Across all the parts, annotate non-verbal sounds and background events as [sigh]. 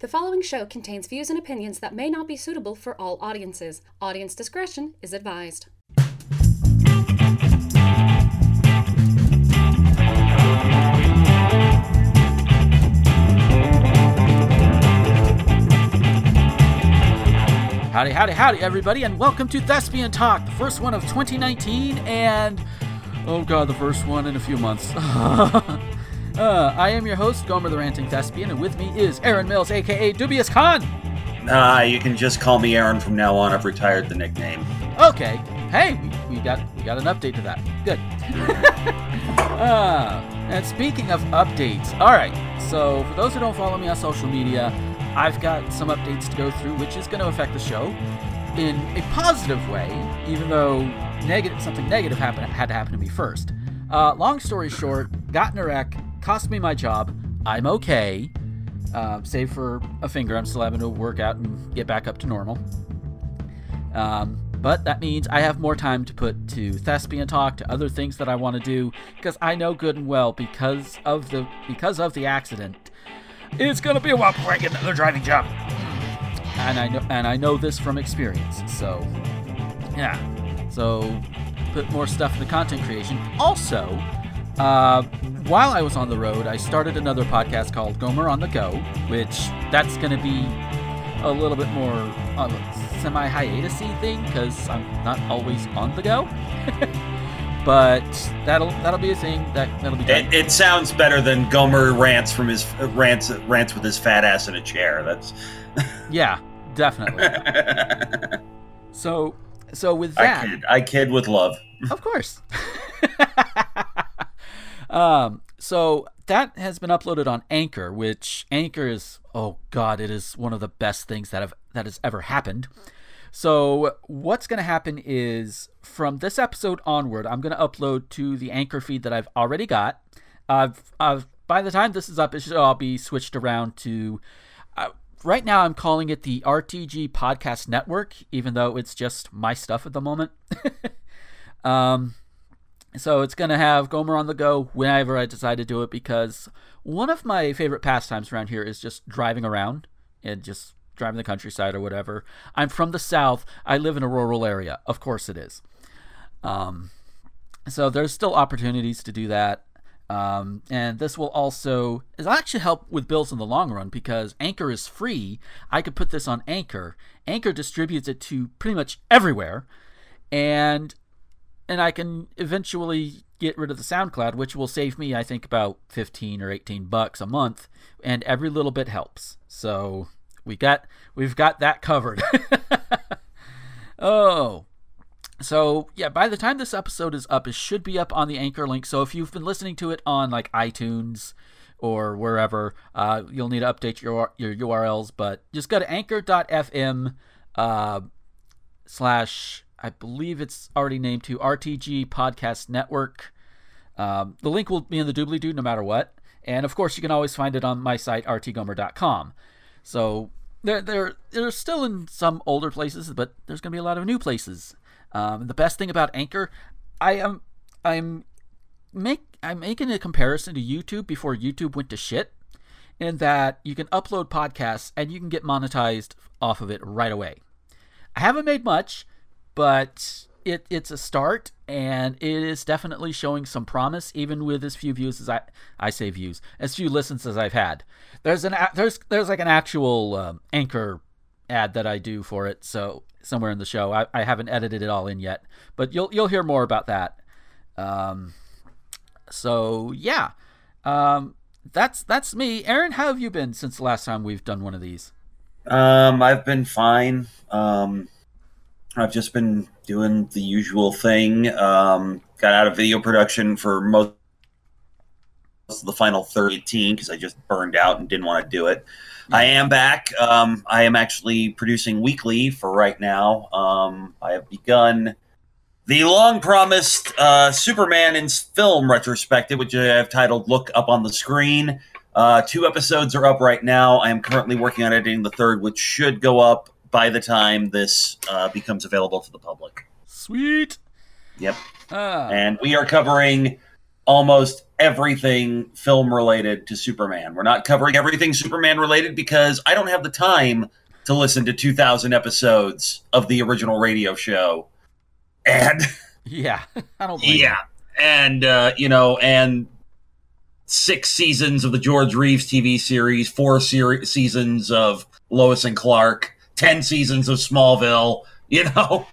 The following show contains views and opinions that may not be suitable for all audiences. Audience discretion is advised. Howdy, howdy, howdy, everybody, and welcome to Thespian Talk, the first one of 2019, and oh god, the first one in a few months. [laughs] uh, I am your host, Gomer the Ranting Thespian, and with me is Aaron Mills, aka Dubious Khan. Uh, you can just call me Aaron from now on. I've retired the nickname. Okay, hey, we, we got we got an update to that. Good. [laughs] uh, and speaking of updates, all right. So for those who don't follow me on social media, I've got some updates to go through, which is going to affect the show in a positive way, even though negative something negative happened had to happen to me first. Uh, long story short, got in a wreck, cost me my job. I'm okay, uh, save for a finger. I'm still having to work out and get back up to normal. Um, but that means I have more time to put to thespian talk, to other things that I want to do, because I know good and well because of the because of the accident it's gonna be a while before I get another driving job. And I know, and I know this from experience. So, yeah. So, put more stuff into content creation. Also, uh, while I was on the road, I started another podcast called Gomer on the Go, which that's gonna be a little bit more a semi hiatusy thing because I'm not always on the go. [laughs] but that'll that'll be a thing that that'll be done. It, it, sounds better than Gomer rants from his rants rants with his fat ass in a chair. That's [laughs] yeah, definitely. [laughs] so so with that, I kid, I kid with love. Of course. Um. So that has been uploaded on Anchor, which Anchor is oh god, it is one of the best things that have that has ever happened. So what's going to happen is from this episode onward, I'm going to upload to the Anchor feed that I've already got. I've, I've by the time this is up, it should all be switched around to. Uh, right now, I'm calling it the RTG Podcast Network, even though it's just my stuff at the moment. [laughs] um, so it's going to have Gomer on the go whenever I decide to do it because one of my favorite pastimes around here is just driving around and just driving the countryside or whatever. I'm from the South. I live in a rural area. Of course it is. Um, so there's still opportunities to do that. Um, and this will also it'll actually help with bills in the long run because Anchor is free. I could put this on Anchor. Anchor distributes it to pretty much everywhere, and and I can eventually get rid of the SoundCloud, which will save me, I think, about fifteen or eighteen bucks a month, and every little bit helps. So we got we've got that covered. [laughs] oh. So, yeah, by the time this episode is up, it should be up on the Anchor link. So, if you've been listening to it on like iTunes or wherever, uh, you'll need to update your your URLs. But just go to anchor.fm uh, slash, I believe it's already named to RTG Podcast Network. Um, the link will be in the doobly doo no matter what. And of course, you can always find it on my site, rtgomer.com. So they're they're they're still in some older places, but there's going to be a lot of new places. Um, the best thing about Anchor, I am I'm make I'm making a comparison to YouTube before YouTube went to shit, in that you can upload podcasts and you can get monetized off of it right away. I haven't made much, but it it's a start and it is definitely showing some promise even with as few views as I I say views as few listens as I've had. There's an there's there's like an actual um, anchor ad that I do for it so somewhere in the show I, I haven't edited it all in yet but you'll you'll hear more about that. Um, so yeah, um, that's that's me. Aaron, how have you been since the last time we've done one of these? Um, I've been fine. Um, I've just been doing the usual thing. Um, got out of video production for most of the final 13 because I just burned out and didn't want to do it. I am back. Um, I am actually producing weekly for right now. Um, I have begun the long promised uh, Superman in film retrospective, which I have titled Look Up on the Screen. Uh, two episodes are up right now. I am currently working on editing the third, which should go up by the time this uh, becomes available to the public. Sweet. Yep. Ah. And we are covering almost everything film related to Superman. We're not covering everything Superman related because I don't have the time to listen to 2,000 episodes of the original radio show. And [laughs] yeah, [laughs] I don't. Yeah, and uh, you know, and six seasons of the George Reeves TV series, four ser- seasons of Lois and Clark, ten seasons of Smallville. You know.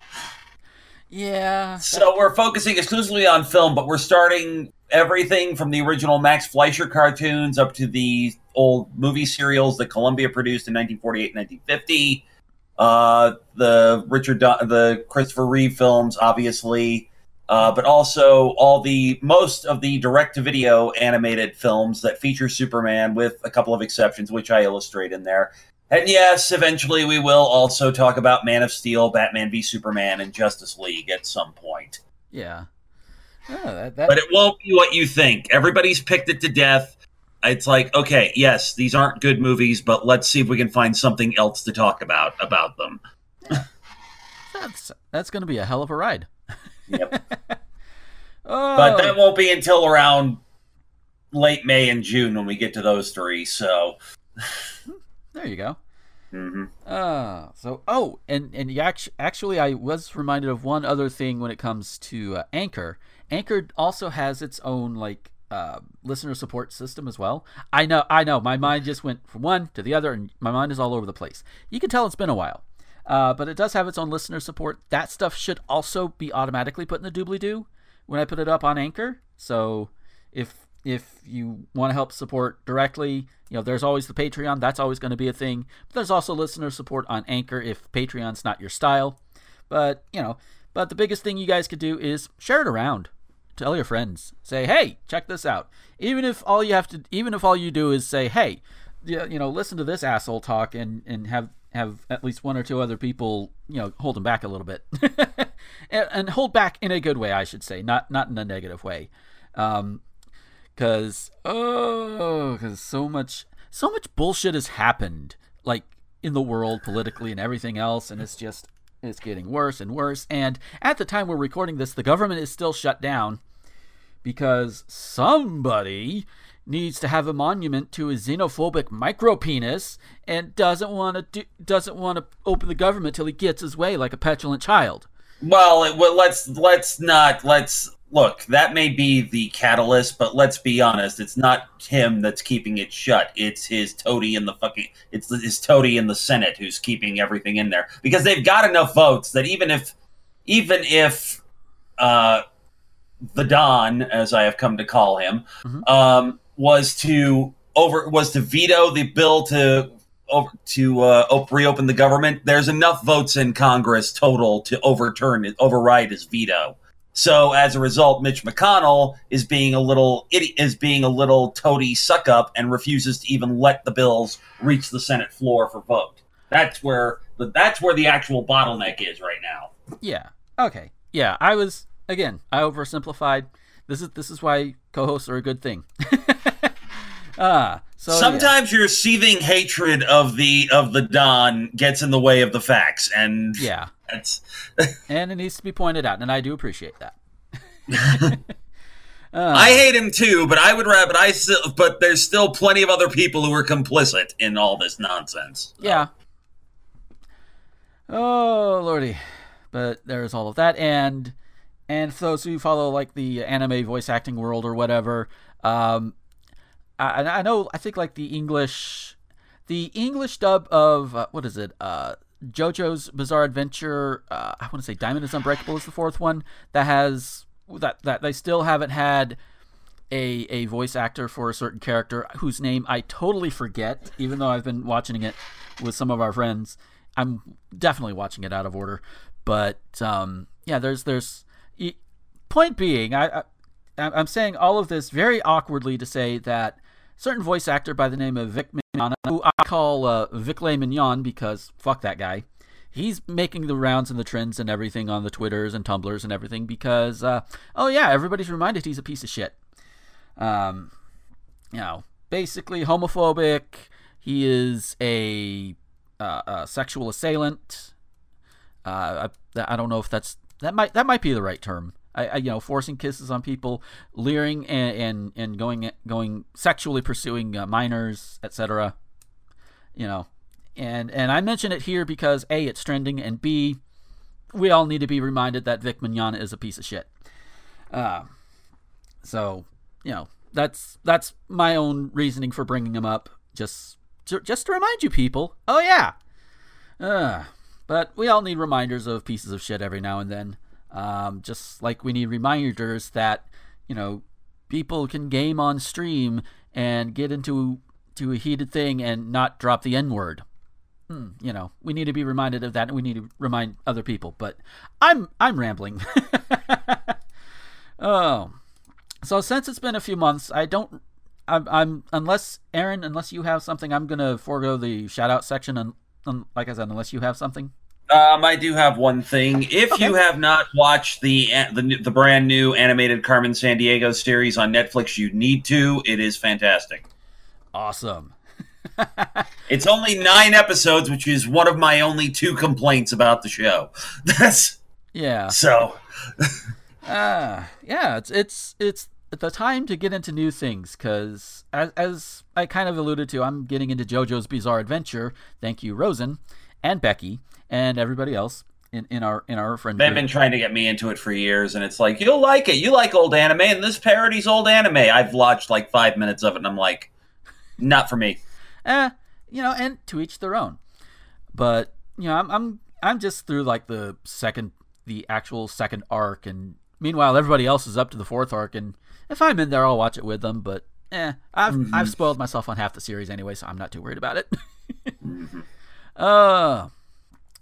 Yeah. So we're focusing exclusively on film, but we're starting everything from the original Max Fleischer cartoons up to the old movie serials that Columbia produced in 1948 and 1950. Uh, the Richard, the Christopher Reeve films, obviously, uh, but also all the most of the direct-to-video animated films that feature Superman, with a couple of exceptions, which I illustrate in there. And yes, eventually we will also talk about Man of Steel, Batman v Superman, and Justice League at some point. Yeah. Oh, that, that... But it won't be what you think. Everybody's picked it to death. It's like, okay, yes, these aren't good movies, but let's see if we can find something else to talk about about them. [laughs] that's that's going to be a hell of a ride. Yep. [laughs] oh. But that won't be until around late May and June when we get to those three. So [laughs] there you go. Mm-hmm. Uh, so oh, and and actually, I was reminded of one other thing when it comes to uh, Anchor. Anchor also has its own like uh, listener support system as well. I know, I know. My mind just went from one to the other, and my mind is all over the place. You can tell it's been a while, uh, but it does have its own listener support. That stuff should also be automatically put in the doobly doo when I put it up on Anchor. So if if you want to help support directly, you know, there's always the Patreon. That's always going to be a thing. But there's also listener support on Anchor if Patreon's not your style. But, you know, but the biggest thing you guys could do is share it around. Tell your friends. Say, "Hey, check this out." Even if all you have to even if all you do is say, "Hey, you know, listen to this asshole talk and and have have at least one or two other people, you know, hold them back a little bit, [laughs] and, hold back in a good way, I should say, not not in a negative way. Um, Cause oh, cause so much, so much bullshit has happened, like in the world politically and everything else, and it's just it's getting worse and worse. And at the time we're recording this, the government is still shut down because somebody needs to have a monument to a xenophobic micropenis and doesn't want to do, doesn't want to open the government till he gets his way like a petulant child. Well, it, well, let's let's not let's look, that may be the catalyst, but let's be honest, it's not him that's keeping it shut. It's his toady in the fucking it's his toady in the Senate who's keeping everything in there because they've got enough votes that even if even if uh, the Don, as I have come to call him, mm-hmm. um, was to over was to veto the bill to over to uh, reopen the government. There's enough votes in Congress total to overturn it, override his veto. So as a result, Mitch McConnell is being a little is being a little toady suck up and refuses to even let the bills reach the Senate floor for vote. That's where the, that's where the actual bottleneck is right now. Yeah. Okay. Yeah. I was again. I oversimplified. This is this is why co-hosts are a good thing. ah. [laughs] So sometimes yeah. your seething hatred of the of the Don gets in the way of the facts, and yeah, that's [laughs] and it needs to be pointed out, and I do appreciate that. [laughs] uh, I hate him too, but I would rather. But I still, but there's still plenty of other people who are complicit in all this nonsense. Yeah. Oh lordy, but there's all of that, and and for those who follow like the anime voice acting world or whatever, um, I, I know I think like the English, the English dub of uh, what is it? Uh, JoJo's Bizarre Adventure. Uh, I want to say Diamond is Unbreakable is the fourth one that has that that they still haven't had a a voice actor for a certain character whose name I totally forget, even though I've been watching it with some of our friends. I'm definitely watching it out of order, but um, yeah, there's there's point being, I, I I'm saying all of this very awkwardly to say that certain voice actor by the name of Vic Mignogna, who I call uh, Vic Le Mignon because fuck that guy. He's making the rounds and the trends and everything on the Twitters and Tumblrs and everything because, uh, oh yeah, everybody's reminded he's a piece of shit. Um, you know, basically homophobic. He is a, uh, a sexual assailant. Uh, I, I, don't know if that's that might that might be the right term. I, I, you know, forcing kisses on people, leering and and, and going going sexually pursuing uh, minors, etc. You know, and and I mention it here because a it's trending, and b we all need to be reminded that Vic Mignogna is a piece of shit. Uh, so you know that's that's my own reasoning for bringing him up. Just just to remind you people. Oh yeah. Uh, but we all need reminders of pieces of shit every now and then. Um, just like we need reminders that you know people can game on stream and get into to a heated thing and not drop the N word. Hmm, you know, we need to be reminded of that, and we need to remind other people. But I'm I'm rambling. [laughs] oh, so since it's been a few months, I don't. I'm, I'm unless Aaron, unless you have something, I'm gonna forego the shout out section. And, and like I said, unless you have something. Um, I do have one thing. If okay. you have not watched the, the the brand new animated Carmen Sandiego series on Netflix, you need to. It is fantastic. Awesome. [laughs] it's only nine episodes, which is one of my only two complaints about the show. [laughs] That's yeah. So, [laughs] uh, yeah, it's it's it's the time to get into new things because, as as I kind of alluded to, I'm getting into JoJo's Bizarre Adventure. Thank you, Rosen and Becky and everybody else in, in our in our friend. They've group. been trying to get me into it for years, and it's like you'll like it. You like old anime, and this parody's old anime. I've watched like five minutes of it, and I'm like, not for me. Eh, you know, and to each their own. But you know, I'm I'm I'm just through like the second, the actual second arc, and meanwhile everybody else is up to the fourth arc, and if I'm in there, I'll watch it with them. But eh, I've mm-hmm. I've spoiled myself on half the series anyway, so I'm not too worried about it. mm-hmm. Uh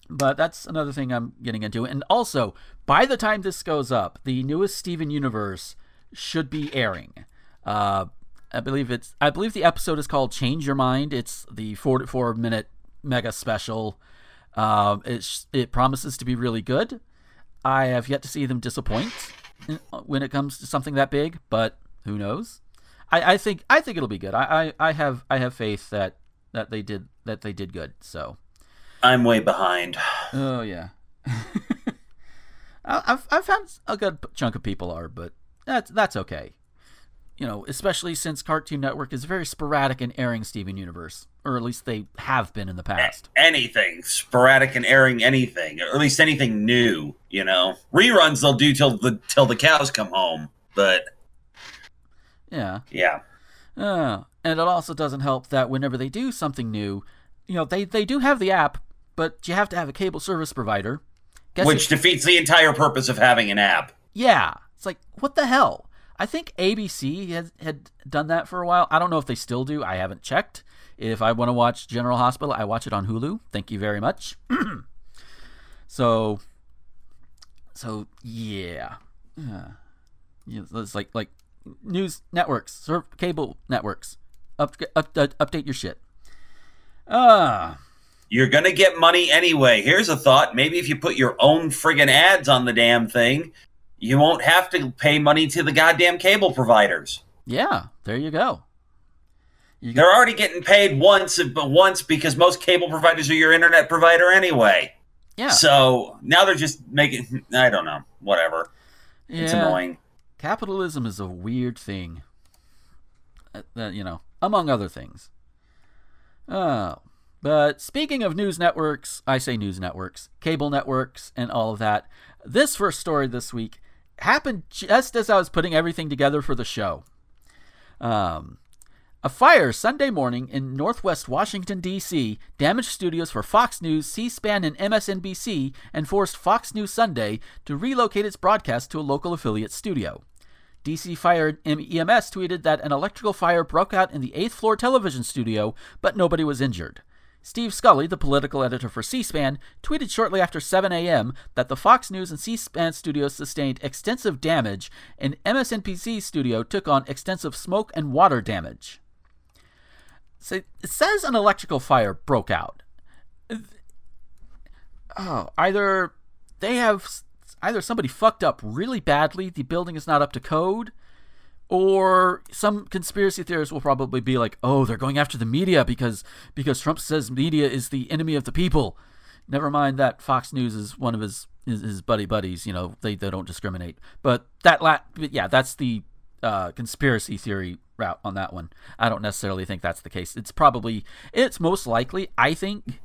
but that's another thing I'm getting into. And also, by the time this goes up, the newest Steven Universe should be airing. Uh, I believe it's. I believe the episode is called "Change Your Mind." It's the 44 minute mega special. Um, it it promises to be really good. I have yet to see them disappoint when it comes to something that big, but who knows? I, I think I think it'll be good. I, I, I have I have faith that that they did that they did good. So I'm way behind. Oh yeah. [laughs] I've I've found a good chunk of people are, but that's that's okay you know, especially since Cartoon Network is very sporadic in airing Steven Universe, or at least they have been in the past. Anything sporadic in airing anything, or at least anything new. You know, reruns they'll do till the till the cows come home, but yeah, yeah. Uh, and it also doesn't help that whenever they do something new, you know, they they do have the app, but you have to have a cable service provider, Guess which defeats the entire purpose of having an app. Yeah, it's like what the hell. I think ABC has, had done that for a while. I don't know if they still do. I haven't checked. If I want to watch General Hospital, I watch it on Hulu. Thank you very much. [clears throat] so, so yeah, yeah. It's like like news networks, cable networks. Up, up, up, update your shit. Ah. Uh, You're gonna get money anyway. Here's a thought: maybe if you put your own friggin' ads on the damn thing, you won't have to pay money to the goddamn cable providers. Yeah, there you go. You They're already getting paid once, but once because most cable providers are your internet provider anyway. Yeah. So now they're just making. [laughs] I don't know. Whatever. Yeah. It's annoying. Capitalism is a weird thing. That, uh, you know, among other things. Oh. But speaking of news networks, I say news networks, cable networks, and all of that. This first story this week happened just as I was putting everything together for the show. Um, a fire Sunday morning in northwest Washington, D.C., damaged studios for Fox News, C SPAN, and MSNBC and forced Fox News Sunday to relocate its broadcast to a local affiliate studio. DC Fire EMS tweeted that an electrical fire broke out in the 8th floor television studio, but nobody was injured. Steve Scully, the political editor for C SPAN, tweeted shortly after 7 a.m. that the Fox News and C SPAN studios sustained extensive damage, and MSNBC studio took on extensive smoke and water damage. So it says an electrical fire broke out. Oh, either they have either somebody fucked up really badly, the building is not up to code, or some conspiracy theorists will probably be like, "Oh, they're going after the media because because Trump says media is the enemy of the people." Never mind that Fox News is one of his his, his buddy buddies. You know, they they don't discriminate. But that la- yeah, that's the uh, conspiracy theory route on that one. I don't necessarily think that's the case. It's probably it's most likely. I think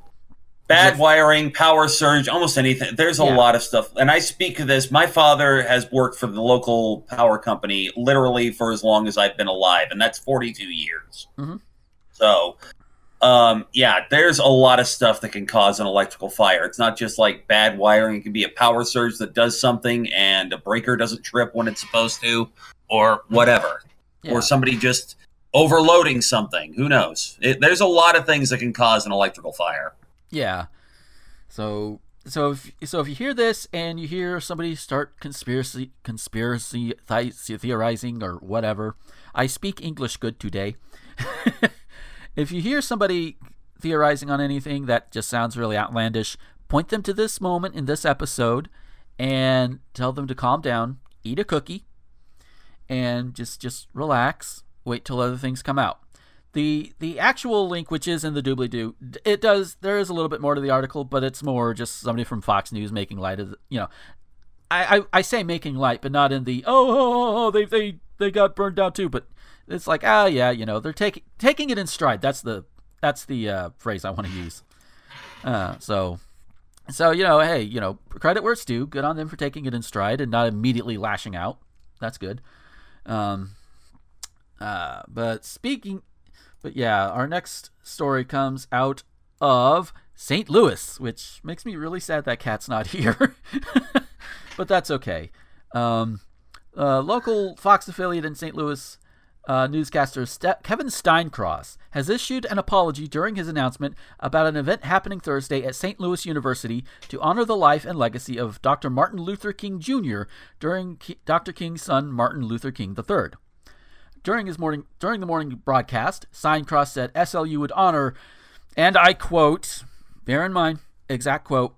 bad wiring, power surge, almost anything. There's a Yeah. lot of stuff. And I speak of this. My father has worked for the local power company literally for as long as I've been alive, and that's 42 years. Mhm. So, um, yeah, there's a lot of stuff that can cause an electrical fire. It's not just like bad wiring. It can be a power surge that does something and a breaker doesn't trip when it's supposed to, or whatever. yeah. Or somebody just overloading something. Who knows? It, there's a lot of things that can cause an electrical fire. Yeah. So so if so if you hear this and you hear somebody start conspiracy conspiracy theorizing or whatever, I speak English good today. [laughs] if you hear somebody theorizing on anything that just sounds really outlandish, point them to this moment in this episode and tell them to calm down, eat a cookie, and just just relax. Wait till other things come out the the actual link which is in the doobly doo it does there is a little bit more to the article but it's more just somebody from fox news making light of the, you know. I, I i say making light but not in the oh, oh, oh, oh they they they got burned down too but it's like ah yeah you know they're taking taking it in stride. That's the that's the uh, phrase i want to use. Uh, so so you know hey you know credit where it's due. Good on them for taking it in stride and not immediately lashing out. That's good. Um uh, but speaking but yeah, our next story comes out of St. Louis, which makes me really sad that cat's not [laughs] here. [laughs] but that's okay. Um, uh, local Fox affiliate in St. Louis uh, newscaster Ste- Kevin Steincross has issued an apology during his announcement about an event happening Thursday at St. Louis University to honor the life and legacy of Dr. Martin Luther King Jr. during Ki- Dr. King's son Martin Luther King III. During his morning during the morning broadcast, Steincross said SLU would honor, and I quote, bear in mind, exact quote,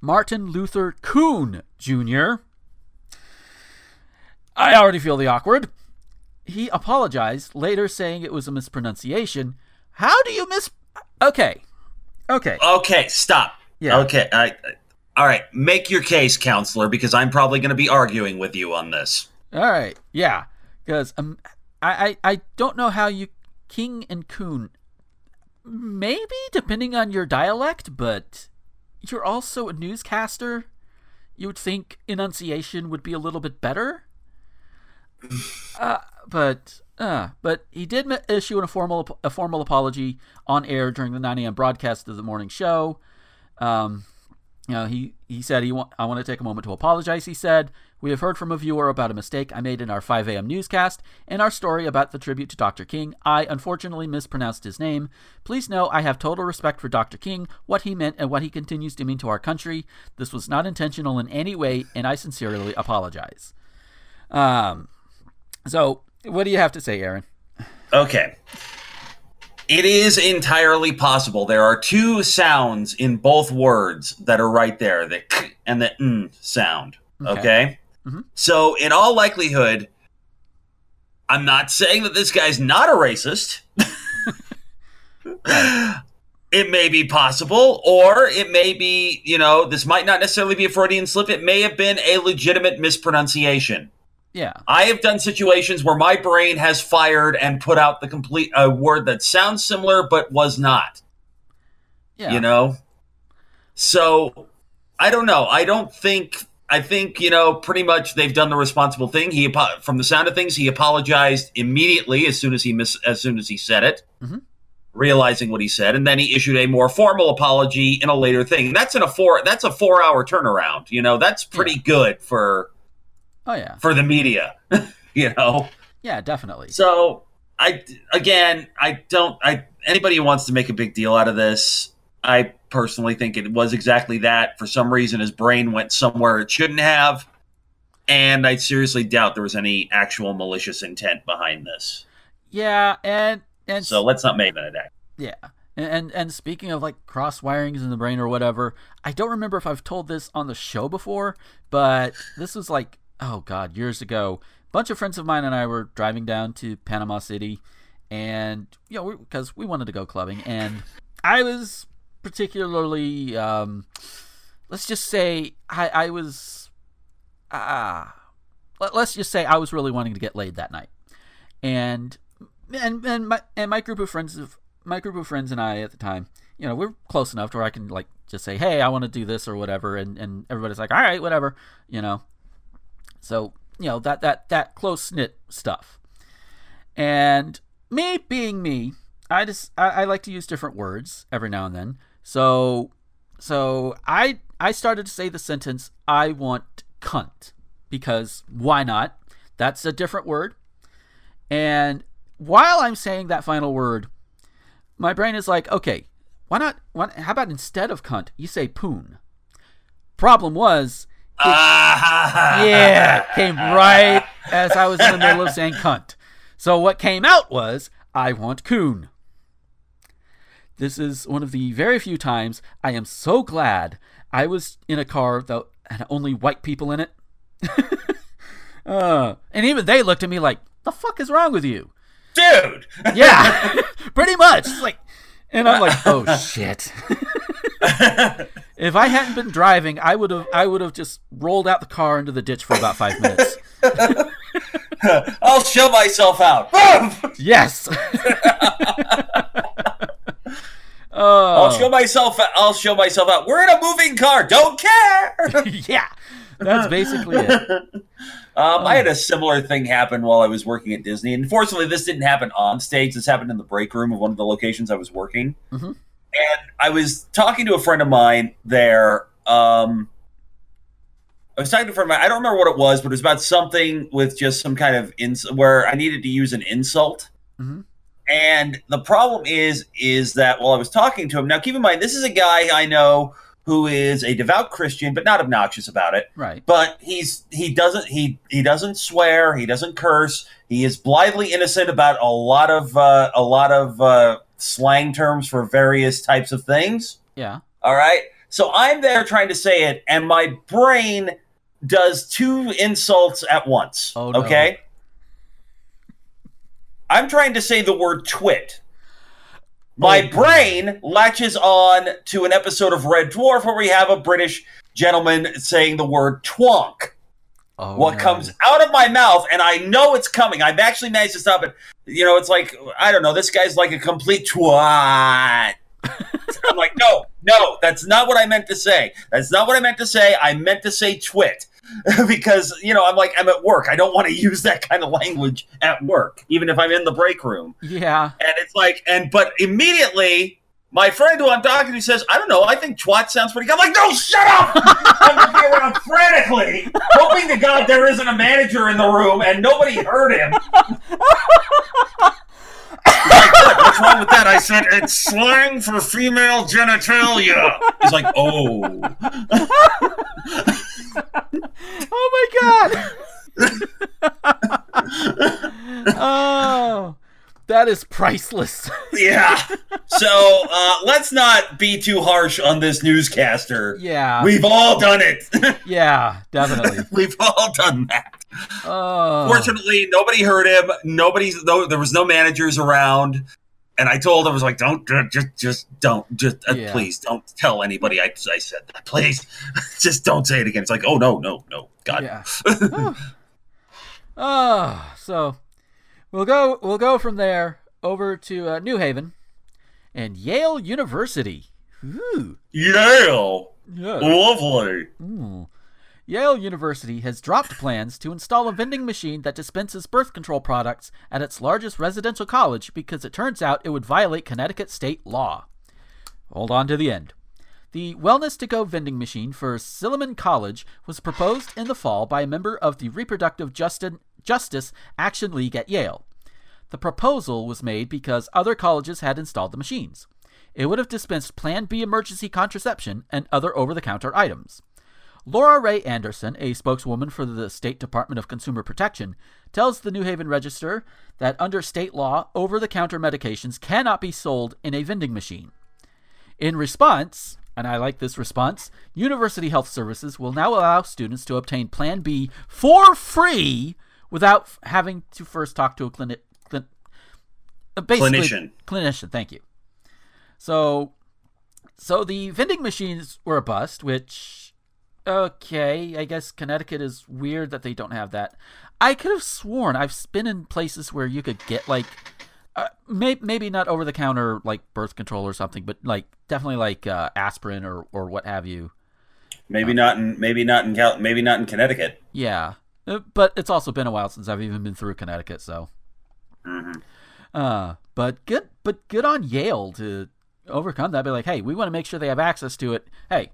Martin Luther Kuhn Jr. I already feel the awkward. He apologized, later saying it was a mispronunciation. How do you mis? Okay, okay, Okay, stop. Yeah. Okay. I, I- all right. Make your case, counselor, because I'm probably going to be arguing with you on this. all right, yeah, because um, I, I I don't know how you King and Kuhn. Maybe depending on your dialect, but you're also a newscaster. You would think enunciation would be a little bit better. [laughs] Uh, but uh, but he did issue a formal a formal apology on air during the 9 a.m. broadcast of the morning show. Um, you know, he he said he wa- I want to take a moment to apologize. He said we have heard from a viewer about a mistake I made in our 5 a.m. newscast and our story about the tribute to Dr. King. I unfortunately mispronounced his name. Please know I have total respect for Dr. King, what he meant, and what he continues to mean to our country. This was not intentional in any way, and I sincerely apologize. Um, so what do you have to say, Aaron? Okay. It is entirely possible. There are two sounds in both words that are right there the k and the n sound. Okay. Okay. Mhm. So, in all likelihood, I'm not saying that this guy's not a racist. [laughs] it may be possible, or it may be, you know, this might not necessarily be a Freudian slip. It may have been a legitimate mispronunciation. Yeah. I have done situations where my brain has fired and put out the complete a word that sounds similar but was not. Yeah. You know? So I don't know. I don't think I think, you know, pretty much they've done the responsible thing. He from the sound of things, he apologized immediately as soon as he miss as soon as he said it. Mhm. Realizing what he said, and then he issued a more formal apology in a later thing. That's in a four. That's a four-hour turnaround. You know, that's pretty good for Oh yeah. for the media. [laughs] you know, Yeah, definitely. so I again, I don't. I anybody who wants to make a big deal out of this, I personally think it was exactly that. For some reason, his brain went somewhere it shouldn't have, and I seriously doubt there was any actual malicious intent behind this. Yeah, and and So let's not make that attack. Yeah. And, and and speaking of like cross wirings in the brain or whatever, I don't remember if I've told this on the show before, but this was like oh god, years ago. A bunch of friends of mine and I were driving down to Panama City, and you know because we wanted to go clubbing, and I was particularly um, let's just say I, I was ah uh, let, us just say I was really wanting to get laid that night, and and and my and my group of friends of my group of friends and I at the time, you know, we're close enough to where I can like just say, hey, I want to do this or whatever, and and everybody's like, all right, whatever, you know. So you know that that that close knit stuff, and me being me, I just I, I like to use different words every now and then. So so I I started to say the sentence I want cunt because why not? That's a different word. And while I'm saying that final word, my brain is like, okay, why not? Why, how about instead of cunt, you say poon? Problem was, it, [laughs] yeah, came right as I was in the middle of saying cunt. So what came out was, I want coon. This is one of the very few times I am so glad I was in a car that had only white people in it. [laughs] uh, and even they looked at me like, the fuck is wrong with you? Dude! [laughs] yeah, [laughs] pretty much. like, and I'm like, oh shit. if I hadn't been driving, I would have I would have just rolled out the car into the ditch for about five minutes. I'll show myself out. yes. Oh. I'll show myself. I'll show myself out. We're in a moving car. Don't care. [laughs] yeah, that's basically it. [laughs] Um, I had a similar thing happen while I was working at Disney. and Unfortunately, this didn't happen on stage. This happened in the break room of one of the locations I was working. Mm-hmm. And I was talking to a friend of mine there. Um, I was talking to a friend of mine. I don't remember what it was, but it was about something with just some kind of ins- where I needed to use an insult. Mm-hmm. And the problem is, is that while I was talking to him, now keep in mind, this is a guy I know who is a devout Christian, but not obnoxious about it. Right. But he's he doesn't he he doesn't swear, he doesn't curse. He is blithely innocent about a lot of uh, a lot of uh, slang terms for various types of things. Yeah. All right. So I'm there trying to say it, and my brain does two insults at once. Oh, no. Okay. I'm trying to say the word twit. Oh, my oh, brain latches on to an episode of Red Dwarf where we have a British gentleman saying the word twonk. Oh, what no. comes out of my mouth, and I know it's coming. I've actually managed to stop it. You know, it's like I don't know. This guy's like a complete twat. [laughs] I'm like, no, no, that's not what I meant to say. That's not what I meant to say. I meant to say twit. [laughs] because you know I'm like I'm at work. I don't want to use that kind of language at work, even if I'm in the break room. Yeah, and it's like, and but immediately my friend who I'm talking to says, I don't know, I think twat sounds pretty good. I'm like, no, shut up! [laughs] I'm looking around frantically, hoping to God there isn't a manager in the room and nobody heard him. like, [laughs] what? What's wrong with that? I said, it's slang for female genitalia. He's like, oh. Oh my god! [laughs] oh, that is priceless. yeah. So uh, let's not be too harsh on this newscaster. Yeah. We've all done it. [laughs] yeah, definitely. We've all done that. Oh. Fortunately, nobody heard him. Nobody's. No, there was no managers around and I told him, I was like, don't, just, just don't, just, uh, yeah. please don't tell anybody I, I said that. Please, [laughs] just don't say it again. It's like, oh, no, no, no, God. Yeah. [laughs] oh. oh. so we'll go, we'll go from there over to uh, New Haven and Yale University. Ooh. Yale. Yeah. Lovely. Ooh. Yale University has dropped plans to install a vending machine that dispenses birth control products at its largest residential college because it turns out it would violate Connecticut state law. Hold on to the end. The Wellness to Go vending machine for Silliman College was proposed in the fall by a member of the Reproductive Justice Action League at Yale. The proposal was made because other colleges had installed the machines. It would have dispensed Plan B emergency contraception and other over the counter items. Lora Rae Anderson, a spokeswoman for the State Department of Consumer Protection, tells the New Haven Register that under state law, over the counter medications cannot be sold in a vending machine. In response, and I like this response, University Health Services will now allow students to obtain Plan B for free without having to first talk to a clinic. Clin- uh, clinician. Clinician, thank you. So, so the vending machines were a bust, which okay, I guess Connecticut is weird that they don't have that. I could have sworn I've been in places where you could get like, uh, may- maybe not over the counter like birth control or something, but like definitely like uh, aspirin or or what have you. Maybe not in maybe not in Cal- maybe not in Connecticut. Yeah, Uh, but it's also been a while since I've even been through Connecticut, so. Mhm. Uh, but good, but good on Yale to overcome that. Be like, hey, we want to make sure they have access to it. Hey,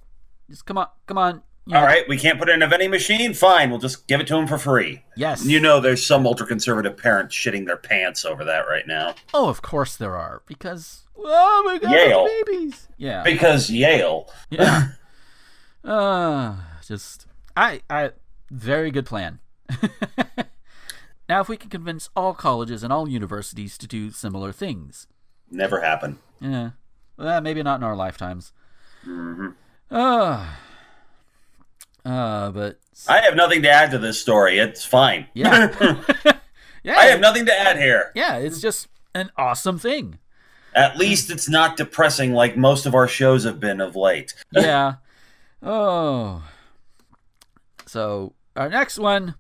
just come on, come on. All know, we can't put it in a vending machine. Fine, we'll just give it to them for free. Yes. You know, there's some ultra conservative parents shitting their pants over that right now Oh, of course there are because oh my god, Yale. babies. Yeah. because Yale. Yeah. [laughs] uh, just I I very good plan. [laughs] now, if we can convince all colleges and all universities to do similar things, Never happen. yeah, well, maybe not in our lifetimes. hmm Uh, uh, but I have nothing to add to this story. It's fine. yeah, [laughs] [laughs] yeah, I have nothing to add here. yeah, it's just an awesome thing. At least it's not depressing like most of our shows have been of late. [laughs] yeah. Oh. So our next one,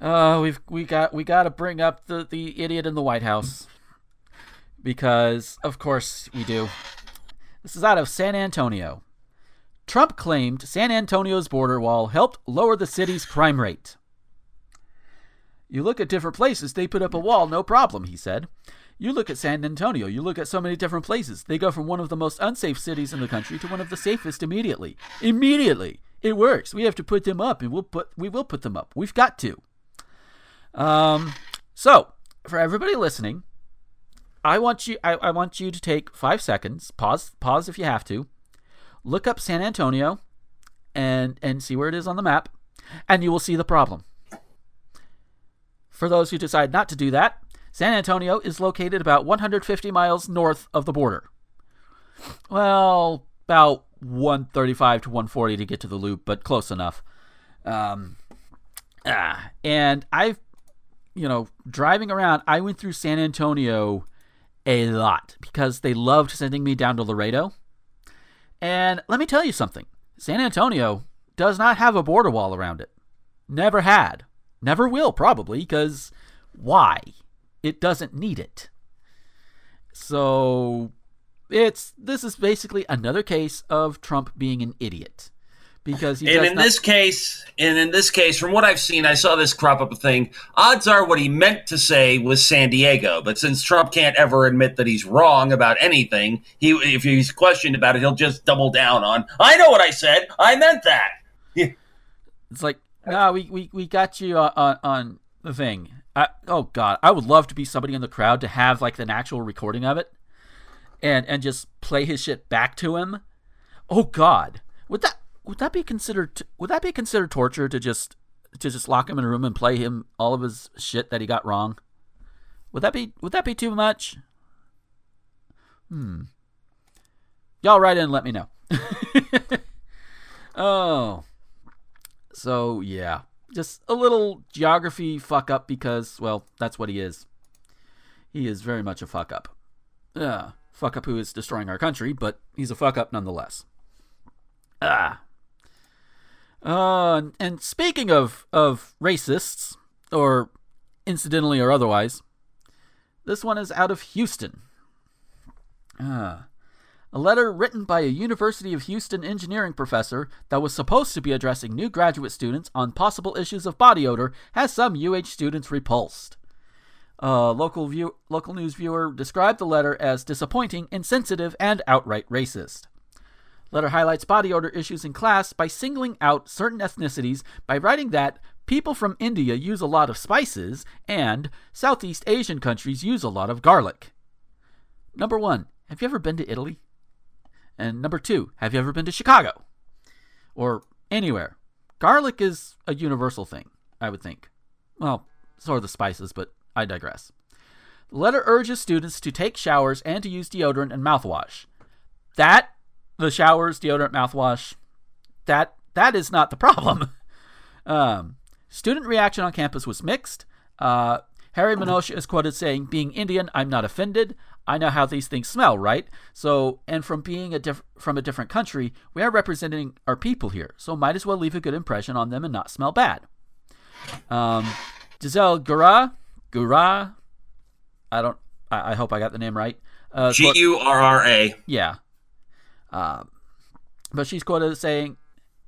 uh, we've we got we got to bring up the the idiot in the White House because of course we do. This is out of San Antonio. Trump claimed San Antonio's border wall helped lower the city's crime rate. You look at different places, they put up a wall, no problem, he said. You look at San Antonio, you look at so many different places. They go from one of the most unsafe cities in the country to one of the safest immediately. Immediately. It works. We have to put them up and we'll put we will put them up. We've got to. Um so, for everybody listening, I want you I, I want you to take 5 seconds, pause pause if you have to. Look up San Antonio and and see where it is on the map and you will see the problem. For those who decide not to do that, San Antonio is located about 150 miles north of the border. Well, about 135 to 140 to get to the loop, but close enough. Um, ah, and I've, you know, driving around, I went through San Antonio a lot because they loved sending me down to Laredo. And let me tell you something San Antonio does not have a border wall around it. Never had. Never will, probably, because why? It doesn't need it. So it's this is basically another case of Trump being an idiot because he And in not- this case, and in this case, from what I've seen, I saw this crop up a thing. Odds are what he meant to say was San Diego, but since Trump can't ever admit that he's wrong about anything, he if he's questioned about it, he'll just double down on, "I know what I said. I meant that." [laughs] It's like, no, we, we, we got you on, on, on the thing. I, oh God, I would love to be somebody in the crowd to have like an actual recording of it, and and just play his shit back to him. Oh God, would that would that be considered would that be considered torture to just to just lock him in a room and play him all of his shit that he got wrong? Would that be would that be too much? Hmm. Y'all write in and let me know. [laughs] oh. So yeah, just a little geography fuck up because well, that's what he is. He is very much a fuck up. Yeah, fuck up who is destroying our country, but he's a fuck up nonetheless. Ah. Uh, and speaking of of racists, or incidentally or otherwise, this one is out of Houston. Ah. A letter written by a University of Houston engineering professor that was supposed to be addressing new graduate students on possible issues of body odor has some UH students repulsed. A local, view, local news viewer described the letter as disappointing, insensitive, and outright racist. Letter highlights body odor issues in class by singling out certain ethnicities by writing that people from India use a lot of spices and Southeast Asian countries use a lot of garlic. Number one, have you ever been to Italy? And number two, have you ever been to Chicago? Or anywhere? Garlic is a universal thing, I would think. Well, so are the spices, but I digress. The letter urges students to take showers and to use deodorant and mouthwash. That, the showers, deodorant, mouthwash, that that is not the problem. [laughs] um, student reaction on campus was mixed. Uh, Harry Minoche is quoted saying, Being Indian, I'm not offended. I know how these things smell, right? So, and from being a diff- from a different country, we are representing our people here, so might as well leave a good impression on them and not smell bad. Um, Giselle Gurra, Gurra, I don't, I, I hope I got the name right. Uh, G U R R A. yeah. Uh, but she's quoted as saying,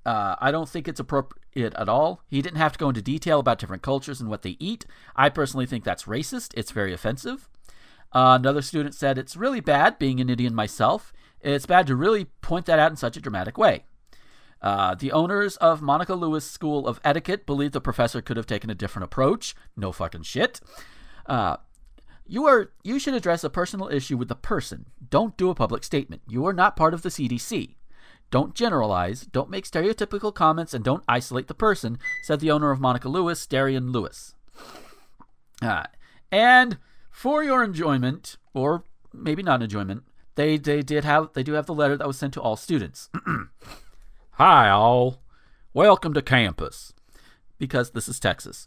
uh, I don't think it's appropriate at all. He didn't have to go into detail about different cultures and what they eat. I personally think that's racist. It's very offensive. Uh, another student said, It's really bad being an Indian myself. It's bad to really point that out in such a dramatic way. Uh, the owners of Monica Lewis School of Etiquette believe the professor could have taken a different approach. No fucking shit. Uh, you are you should address a personal issue with the person. Don't do a public statement. You are not part of the CDC. Don't generalize, don't make stereotypical comments, and don't isolate the person, said the owner of Monica Lewis, Darian Lewis. Uh, and for your enjoyment, or maybe not enjoyment, they, they did have they do have the letter that was sent to all students. [clears throat] Hi all. Welcome to campus. Because this is Texas.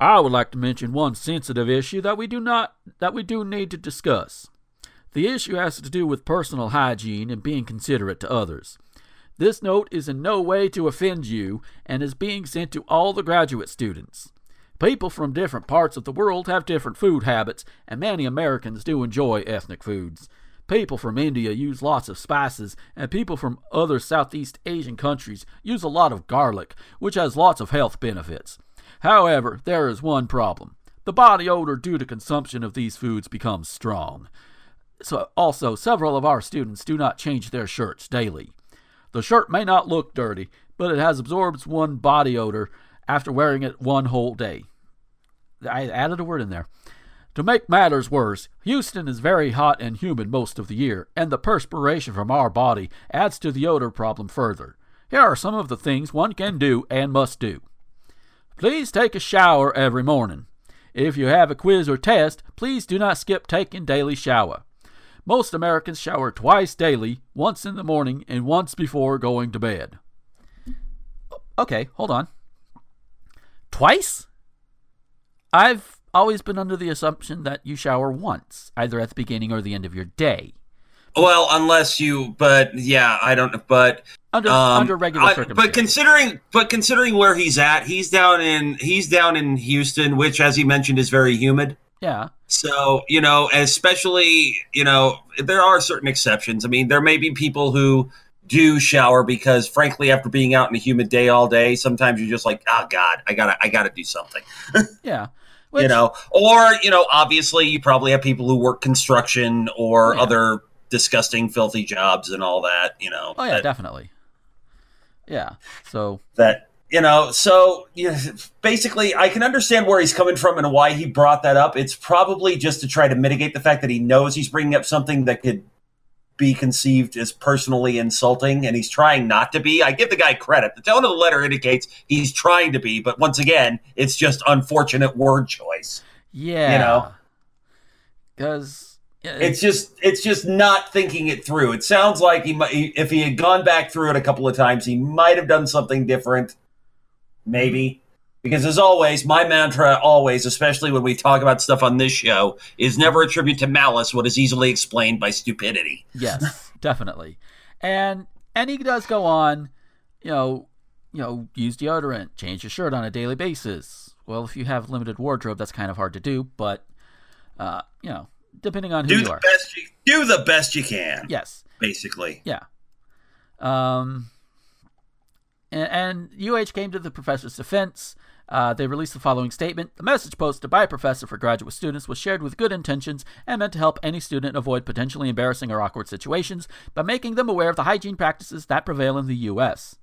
I would like to mention one sensitive issue that we do not that we do need to discuss. The issue has to do with personal hygiene and being considerate to others. This note is in no way to offend you and is being sent to all the graduate students. People from different parts of the world have different food habits, and many Americans do enjoy ethnic foods. People from India use lots of spices, and people from other Southeast Asian countries use a lot of garlic, which has lots of health benefits. However, there is one problem. The body odor due to consumption of these foods becomes strong. So also, several of our students do not change their shirts daily. The shirt may not look dirty, but it has absorbed one body odor after wearing it one whole day. I added a word in there. To make matters worse, Houston is very hot and humid most of the year, and the perspiration from our body adds to the odor problem further. Here are some of the things one can do and must do. Please take a shower every morning. If you have a quiz or test, please do not skip taking daily shower. Most Americans shower twice daily, once in the morning and once before going to bed. Okay, hold on. Twice? I've always been under the assumption that you shower once, either at the beginning or the end of your day. Well, unless you, but yeah, I don't. But Under um, under regular I- circumstances. but considering, but considering where he's at, he's down in he's down in Houston, which, as he mentioned, is very humid. yeah. So, you know, especially, you know, there are certain exceptions. I mean, there may be people who do shower because frankly after being out in a humid day all day, sometimes you're just like, "Oh god, I got to I got to do something." [laughs] Yeah. you know, or, you know, obviously you probably have people who work construction or Yeah. other disgusting filthy jobs and all that, you know. Oh yeah, that- definitely. Yeah. So that you know so yeah, basically i can understand where he's coming from and why he brought that up it's probably just to try to mitigate the fact that he knows he's bringing up something that could be conceived as personally insulting and he's trying not to be i give the guy credit the tone of the letter indicates he's trying to be but once again it's just unfortunate word choice yeah. You know? Because it's just it's just not thinking it through it sounds like he might if he had gone back through it a couple of times he might have done something different maybe because as always my mantra always especially when we talk about stuff on this show is never attribute to malice what is easily explained by stupidity yes, [laughs] definitely. And and he does go on, you know, you know, use deodorant, change your shirt on a daily basis. Well, if you have limited wardrobe, that's kind of hard to do, but uh, you know, depending on who do you the are. best you do the best you can Yes. basically Yeah. Um, and, and UH came to the professor's defense. Uh, they released the following statement The message posted by a professor for graduate students was shared with good intentions and meant to help any student avoid potentially embarrassing or awkward situations by making them aware of the hygiene practices that prevail in the U.S.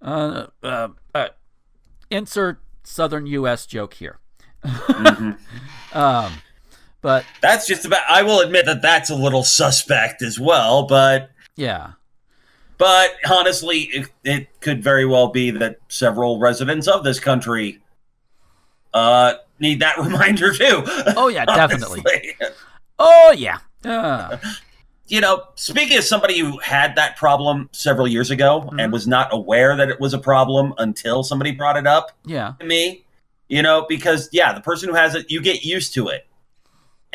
Uh, uh, uh, insert Southern U.S. joke here. [laughs] um, but that's just about i will admit that that's a little suspect as well but yeah. But honestly, it, it could very well be that several residents of this country uh, need that [laughs] reminder too. Oh, yeah, definitely. [laughs] Oh, yeah. Uh, You know, speaking of somebody who had that problem several years ago Mhm. and was not aware that it was a problem until somebody brought it up yeah. to me, you know, because yeah, the person who has it, you get used to it.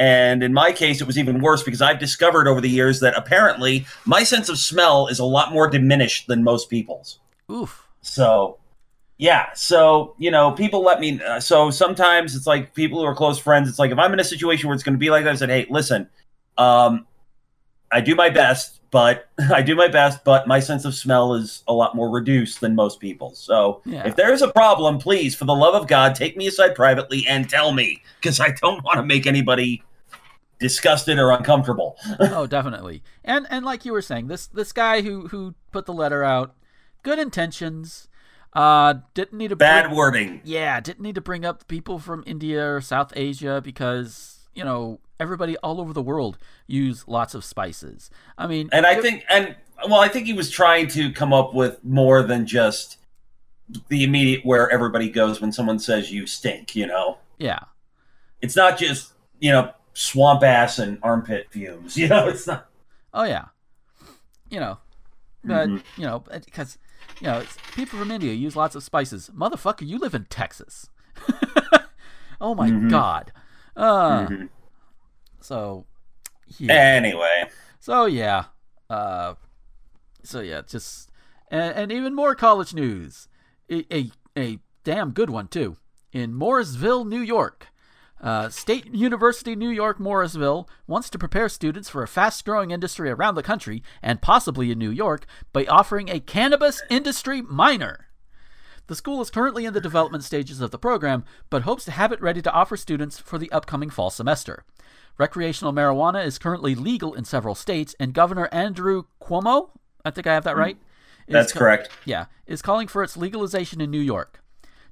And in my case, it was even worse because I've discovered over the years that apparently my sense of smell is a lot more diminished than most people's. Oof. So, yeah. So, you know, people let me. Uh, so sometimes it's like people who are close friends, it's like if I'm in a situation where it's going to be like that, I said, hey, listen, um, I do my best, but [laughs] I do my best, but my sense of smell is a lot more reduced than most people. So Yeah. if there's a problem, please, for the love of God, take me aside privately and tell me because I don't want to make anybody disgusted or uncomfortable. [laughs] oh, definitely. And and like you were saying, this this guy who who put the letter out, good intentions. Uh, didn't need to Bad bring- wording. Yeah, didn't need to bring up people from India or South Asia because you know everybody all over the world use lots of spices. I mean, And I it- think, and well, I think he was trying to come up with more than just the immediate where everybody goes when someone says you stink. You know, yeah, it's not just you know swamp ass and armpit fumes. [laughs] You know, it's not. oh yeah, you know, but Mhm. you know because you know it's, people from India use lots of spices. Motherfucker, you live in Texas. [laughs] oh my Mhm. god. Uh, Mhm. so yeah. Anyway, So yeah, uh, so yeah, just and, and even more college news. A, a a damn good one too. In Morrisville, New York, uh, State University, New York, Morrisville wants to prepare students for a fast-growing industry around the country and possibly in New York by offering a cannabis industry minor. The school is currently in the development stages of the program, but hopes to have it ready to offer students for the upcoming fall semester. Recreational marijuana is currently legal in several states, and Governor Andrew Cuomo, I think I have that right. that's ca- correct. Yeah, is calling for its legalization in New York.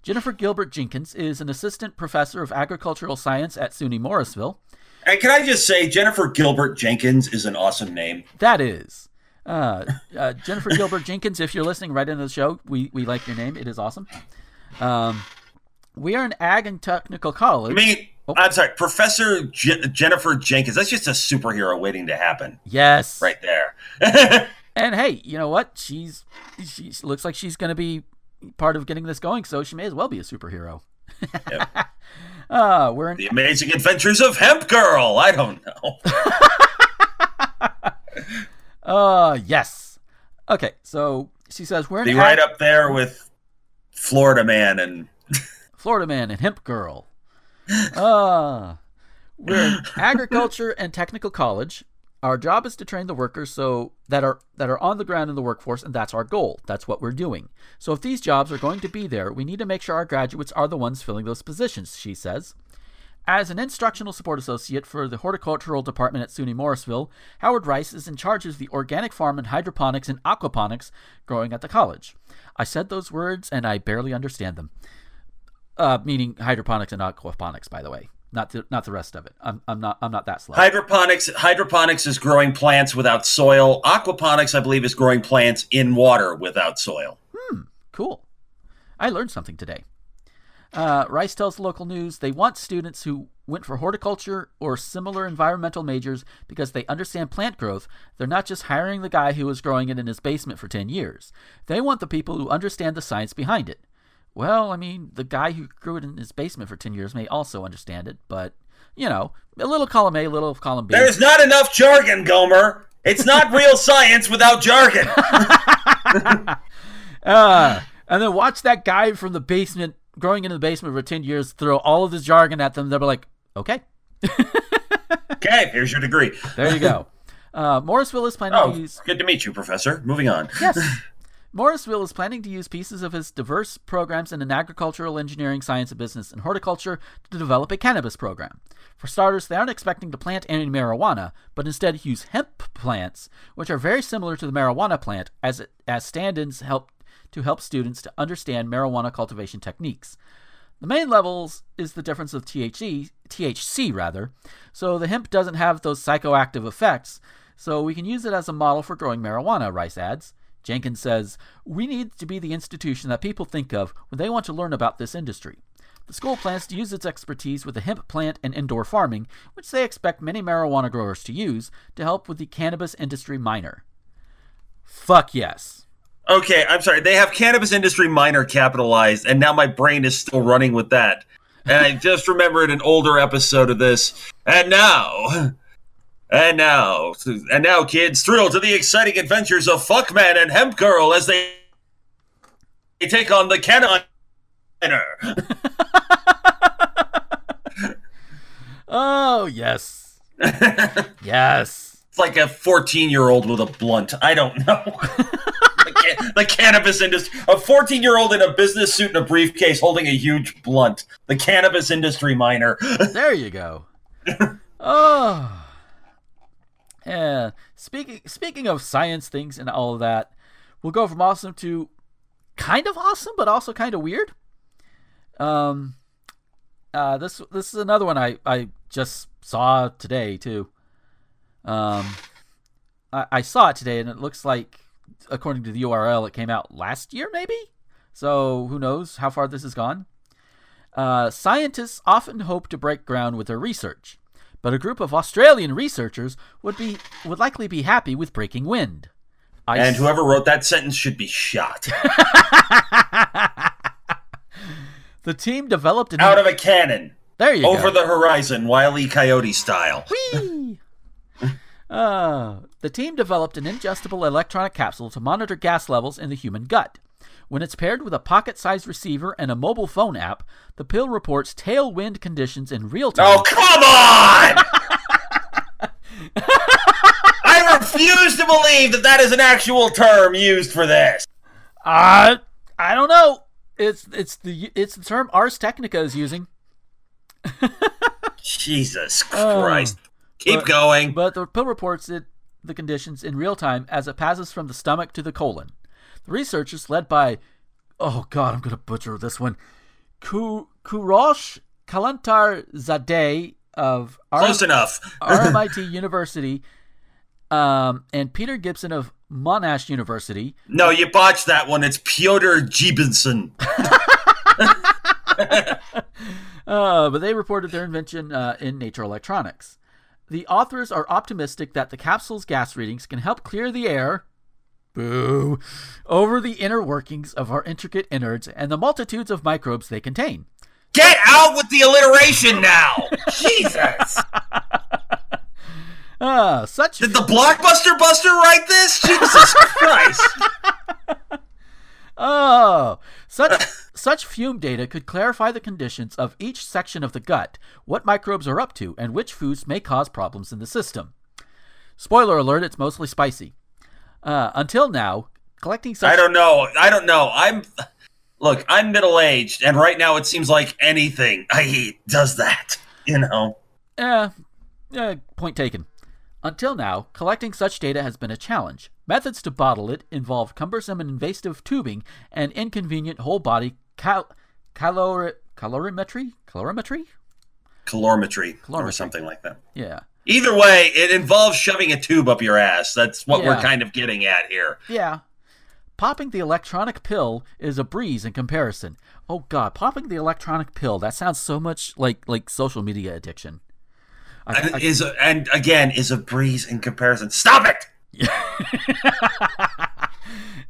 Jennifer Gilbert Jenkins is an assistant professor of agricultural science at SUNY Morrisville. And can I just say, Jennifer Gilbert Jenkins is an awesome name. That is. Uh, uh, Jennifer Gilbert Jenkins, if you're listening right into the show, we, we like your name. It is awesome. Um, we are an ag and technical college. I mean, Oh. I'm sorry, Professor Je- Jennifer Jenkins. That's just a superhero waiting to happen, yes. right there. [laughs] And hey, you know what? She's she looks like she's going to be part of getting this going, so she may as well be a superhero. Yep. [laughs] uh, we're in the Amazing Adventures of Hemp Girl. I don't know. [laughs] uh yes. Okay, so she says we're Be right up there with Florida Man and [laughs] Florida Man and Hemp Girl. Uh, we're in agriculture and technical college. Our job is to train the workers so that are that are on the ground in the workforce, and that's our goal. That's what we're doing. So if these jobs are going to be there, we need to make sure our graduates are the ones filling those positions, she says. As an instructional support associate for the horticultural department at SUNY Morrisville, Howard Rice is in charge of the organic farm and hydroponics and aquaponics growing at the college. I said those words and I barely understand them. Uh, meaning hydroponics and aquaponics, by the way, not the, not the rest of it. I'm, I'm not I'm not that slow. hydroponics. Hydroponics is growing plants without soil. Aquaponics, I believe, is growing plants in water without soil. Hmm. Cool. I learned something today. Uh, Rice tells the local news they want students who went for horticulture or similar environmental majors because they understand plant growth. They're not just hiring the guy who was growing it in his basement for 10 years. They want the people who understand the science behind it. Well, I mean, the guy who grew it in his basement for 10 years may also understand it, but, you know, a little column A, a little column B. There's not enough jargon, Gomer. It's not [laughs] real science without jargon. [laughs] Uh, and then watch that guy from the basement, growing into the basement for 10 years, throw all of this jargon at them. They'll be like, okay, [laughs] Okay, here's your degree. there you go. Uh, Morrisville is planning Oh, to use. good to meet you, Professor. Moving on. Yes. Morrisville is planning to use pieces of his diverse programs in agricultural, engineering, science, and business, and horticulture to develop a cannabis program. For starters, they aren't expecting to plant any marijuana, but instead use hemp plants, which are very similar to the marijuana plant, as as stand-ins help to help students to understand marijuana cultivation techniques. The main levels is the difference of THC, THC rather. So the hemp doesn't have those psychoactive effects, so we can use it as a model for growing marijuana, Rice adds. Jenkins says, We need to be the institution that people think of when they want to learn about this industry. The school plans to use its expertise with the hemp plant and indoor farming, which they expect many marijuana growers to use, to help with the cannabis industry minor. Fuck yes. Okay, I'm sorry. They have cannabis industry minor capitalized, and now my brain is still running with that. and I just remembered an older episode of this. And now, and now, and now, kids, thrill to the exciting adventures of Fuckman and Hemp Girl as they, they take on the Canon. [laughs] oh yes, [laughs] yes. It's like a 14 year old with a blunt. I don't know. [laughs] the, ca- the cannabis industry. A 14 year old in a business suit and a briefcase holding a huge blunt. The cannabis industry minor. There you go. oh. Yeah. Speaking speaking of science things and all of that, we'll go from awesome to kind of awesome, but also kind of weird. Um, uh, this this is another one I I just saw today too. Um, I, I saw it today, and it looks like, according to the URL, it came out last year, maybe. So who knows how far this has gone? Uh, scientists often hope to break ground with their research, but a group of Australian researchers would be would likely be happy with breaking wind. I and whoever wrote that sentence should be shot [laughs] the team developed an out of a cannon there you go. over go. the horizon, Wile E. Coyote style. Whee! [laughs] Uh, the team developed an ingestible electronic capsule to monitor gas levels in the human gut. When it's paired with a pocket sized receiver and a mobile phone app, the pill reports tailwind conditions in real time. Oh, come on! [laughs] I refuse to believe that that is an actual term used for this. Uh, I don't know. It's it's the it's the term Ars Technica is using. [laughs] Jesus Oh. Christ. Keep But- going. But the pill reports it the conditions in real time as it passes from the stomach to the colon. Researchers, led by oh god, I'm gonna butcher this one, Ku- Kurosh Kalantar Zadeh of Close enough. [laughs] RMIT University, um, and Peter Gibson of Monash University, No, you botched that one. It's Piotr Gibson. [laughs] Uh, but they reported their invention uh, in Nature Electronics. The authors are optimistic that the capsule's gas readings can help clear the air. Boo! Over the inner workings of our intricate innards and the multitudes of microbes they contain. Get out with the alliteration now! [laughs] Jesus! [laughs] Ah, such Did the Blockbuster Buster write this? Jesus Christ! [laughs] oh, such such fume data could clarify the conditions of each section of the gut, what microbes are up to, and which foods may cause problems in the system. Spoiler alert: it's mostly spicy. Uh, until now, collecting such I don't know. I don't know. I'm. Look, I'm middle aged, and right now it seems like anything I eat does that. You know? Eh, eh, point taken. Until now, collecting such data has been a challenge. Methods to bottle it involve cumbersome and invasive tubing and inconvenient whole body cal- calori- calorimetry? Calorimetry? Calorimetry, or something like that. Yeah. Either way, it involves shoving a tube up your ass. That's what we're kind of getting at here. Yeah. Popping the electronic pill is a breeze in comparison. Oh god, popping the electronic pill, that sounds so much like like social media addiction. I, And, I- is and again is a breeze in comparison. Stop it! [laughs]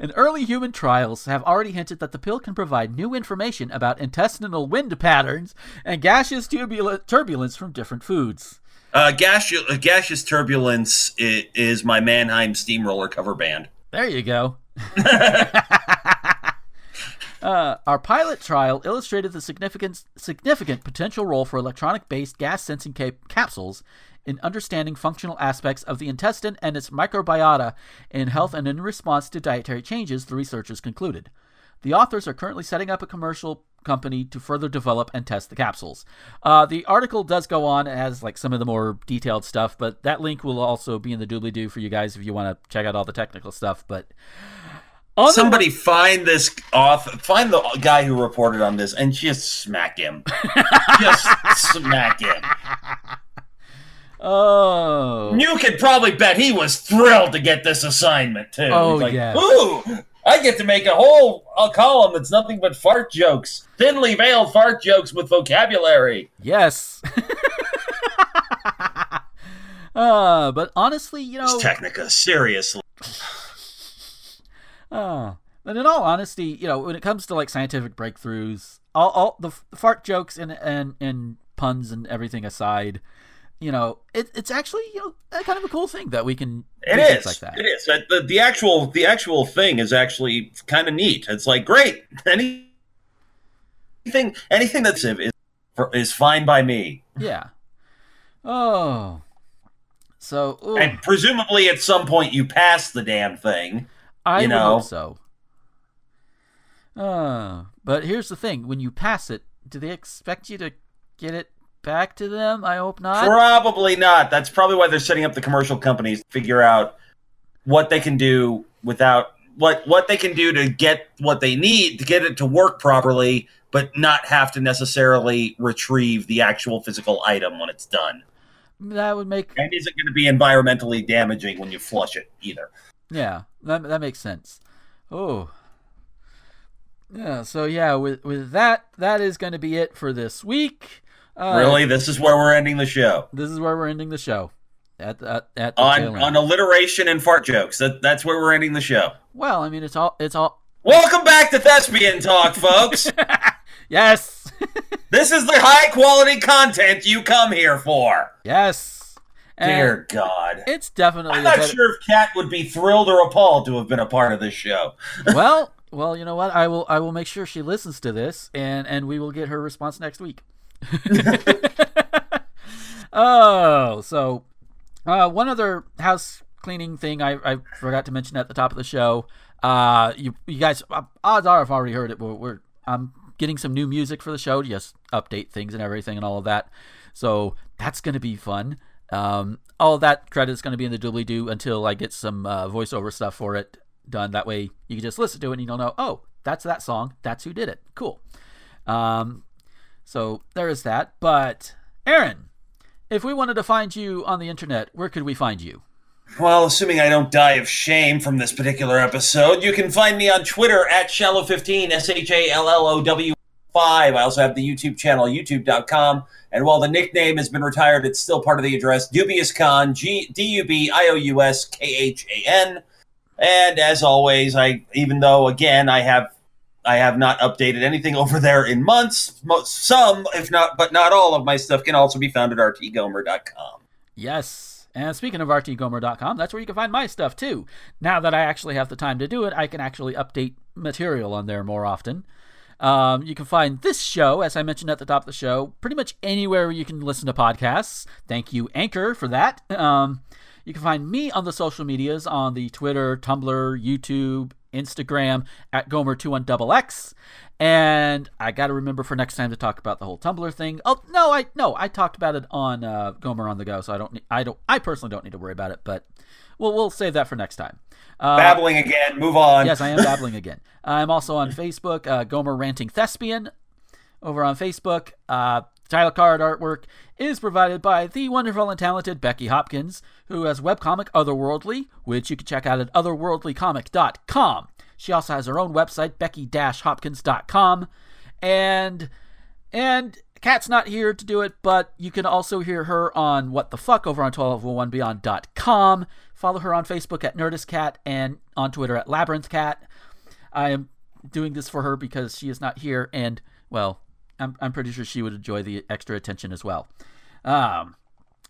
And early human trials have already hinted that the pill can provide new information about intestinal wind patterns and gaseous tubula- turbulence from different foods. Uh, gaseous, uh, gaseous turbulence is, is my Mannheim steamroller cover band. There you go. [laughs] [laughs] Uh, our pilot trial illustrated the significant, significant potential role for electronic based gas sensing cap- capsules in understanding functional aspects of the intestine and its microbiota in health and in response to dietary changes, the researchers concluded. The authors are currently setting up a commercial company to further develop and test the capsules. Uh, the article does go on, it has like some of the more detailed stuff, but that link will also be in the doobly doo for you guys if you want to check out all the technical stuff. But Somebody find this author, find the guy who reported on this, and just smack him. [laughs] just smack him. Oh. You could probably bet he was thrilled to get this assignment too. Oh, He's like, yes. Ooh, I get to make a whole a column that's nothing but fart jokes, thinly veiled fart jokes with vocabulary. Yes. [laughs] uh, but honestly, you know, It's Technica, seriously. [sighs] uh, but in all honesty, you know, when it comes to like scientific breakthroughs, all, all the, fart jokes and and and puns and everything aside, you know, it, it's actually you know kind of a cool thing that we can. It do like that. It is. The, the actual the actual thing is actually kind of neat. It's like great. [laughs] Any anything anything that's is is fine by me. Yeah. Oh. So ooh, And presumably at some point you pass the damn thing. I you know. hope so. Uh, but here's the thing: when you pass it, do they expect you to get it back to them? I hope not. Probably not. That's probably why they're setting up the commercial companies to figure out what they can do without what what they can do to get what they need to get it to work properly, but not have to necessarily retrieve the actual physical item when it's done. That would make And isn't going to be environmentally damaging when you flush it either. yeah, that that makes sense. Oh. Yeah, so yeah, with with that, that is going to be it for this week. Uh, really, this is where we're ending the show This is where we're ending the show. At at, at the on on alliteration and fart jokes. That that's where we're ending the show. well, I mean, it's all it's all Welcome back to Thespian Talk, folks. [laughs] yes, [laughs] this is the high quality content you come here for. yes. And Dear God. it's definitely I'm not better- sure if Kat would be thrilled or appalled to have been a part of this show. [laughs] well, well, you know what? I will I will make sure she listens to this and and we will get her response next week. Oh, so uh, one other house cleaning thing I, I forgot to mention at the top of the show. Uh, you you guys uh, odds are I've already heard it. But we're I'm getting some new music for the show, to just update things and everything and all of that. So that's gonna be fun. Um, all that credit is going to be in the doobly doo until I get some uh, voiceover stuff for it done. That way you can just listen to it and you'll know, oh, that's that song. That's who did it. Cool. Um, so there is that. But Aaron, if we wanted to find you on the internet, where could we find you? Well, assuming I don't die of shame from this particular episode, you can find me on Twitter at Shallow15, S H A L L O W 5. I also have the YouTube channel, youtube.com. And while the nickname has been retired, it's still part of the address, Dubious Khan, G D U B I O U S K H A N. And as always, I even though again I have I have not updated anything over there in months, most, some, if not, but not all of my stuff can also be found at rtgomer.com. Yes. And speaking of rtgomer.com, that's where you can find my stuff too. Now that I actually have the time to do it, I can actually update material on there more often. Um, you can find this show, as I mentioned at the top of the show, pretty much anywhere you can listen to podcasts. Thank you, Anchor, for that. Um, you can find me on the social medias on the Twitter, Tumblr, YouTube, Instagram at Gomer21XX. And I got to remember for next time to talk about the whole Tumblr thing. Oh no, I no, I talked about it on uh, Gomer on the Go, so I don't, I don't, I personally don't need to worry about it. But we'll we'll save that for next time. Uh, Babbling again, move on. yes, I am [laughs] babbling again. I'm also on Facebook, uh, Gomer Ranting Thespian, over on Facebook. Title card artwork is provided by the wonderful and talented Becky Hopkins, who has webcomic Otherworldly, which you can check out at otherworldlycomic.com. She also has her own website, becky-hopkins.com. And and Kat's not here to do it, but you can also hear her on What the Fuck over on 1201beyond.com. Follow her on Facebook at NerdistCat and on Twitter at LabyrinthCat. I am doing this for her because she is not here, and, well, I'm, I'm pretty sure she would enjoy the extra attention as well. Um,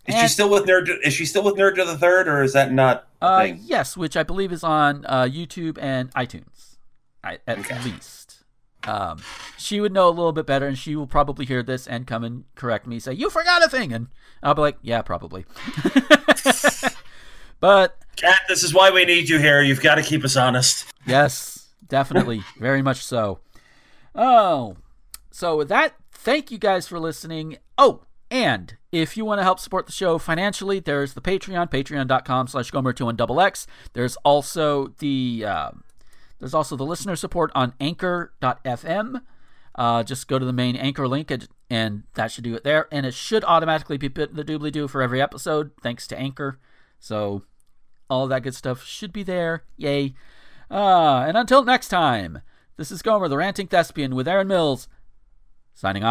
Is she still with Nerd? Is she still with Nerd to the Third, or is that not a uh, thing? yes, which I believe is on uh, YouTube and iTunes, I, at Okay. least. Um, she would know a little bit better, and she will probably hear this and come and correct me, say you forgot a thing, and I'll be like, yeah, probably. [laughs] but Kat, this is why we need you here. You've got to keep us honest. yes, definitely, very much so. Oh, so with that, thank you guys for listening. Oh, and if you want to help support the show financially, there's the Patreon, patreon.com slash gomer21xx. There's also the um, there's also the listener support on anchor.fm. Uh, just go to the main anchor link and, and that should do it there. And it should automatically be put in the doobly doo for every episode, thanks to Anchor. So all that good stuff should be there. Yay. Uh, and until next time, this is Gomer, the Ranting Thespian, with Aaron Mills, signing off.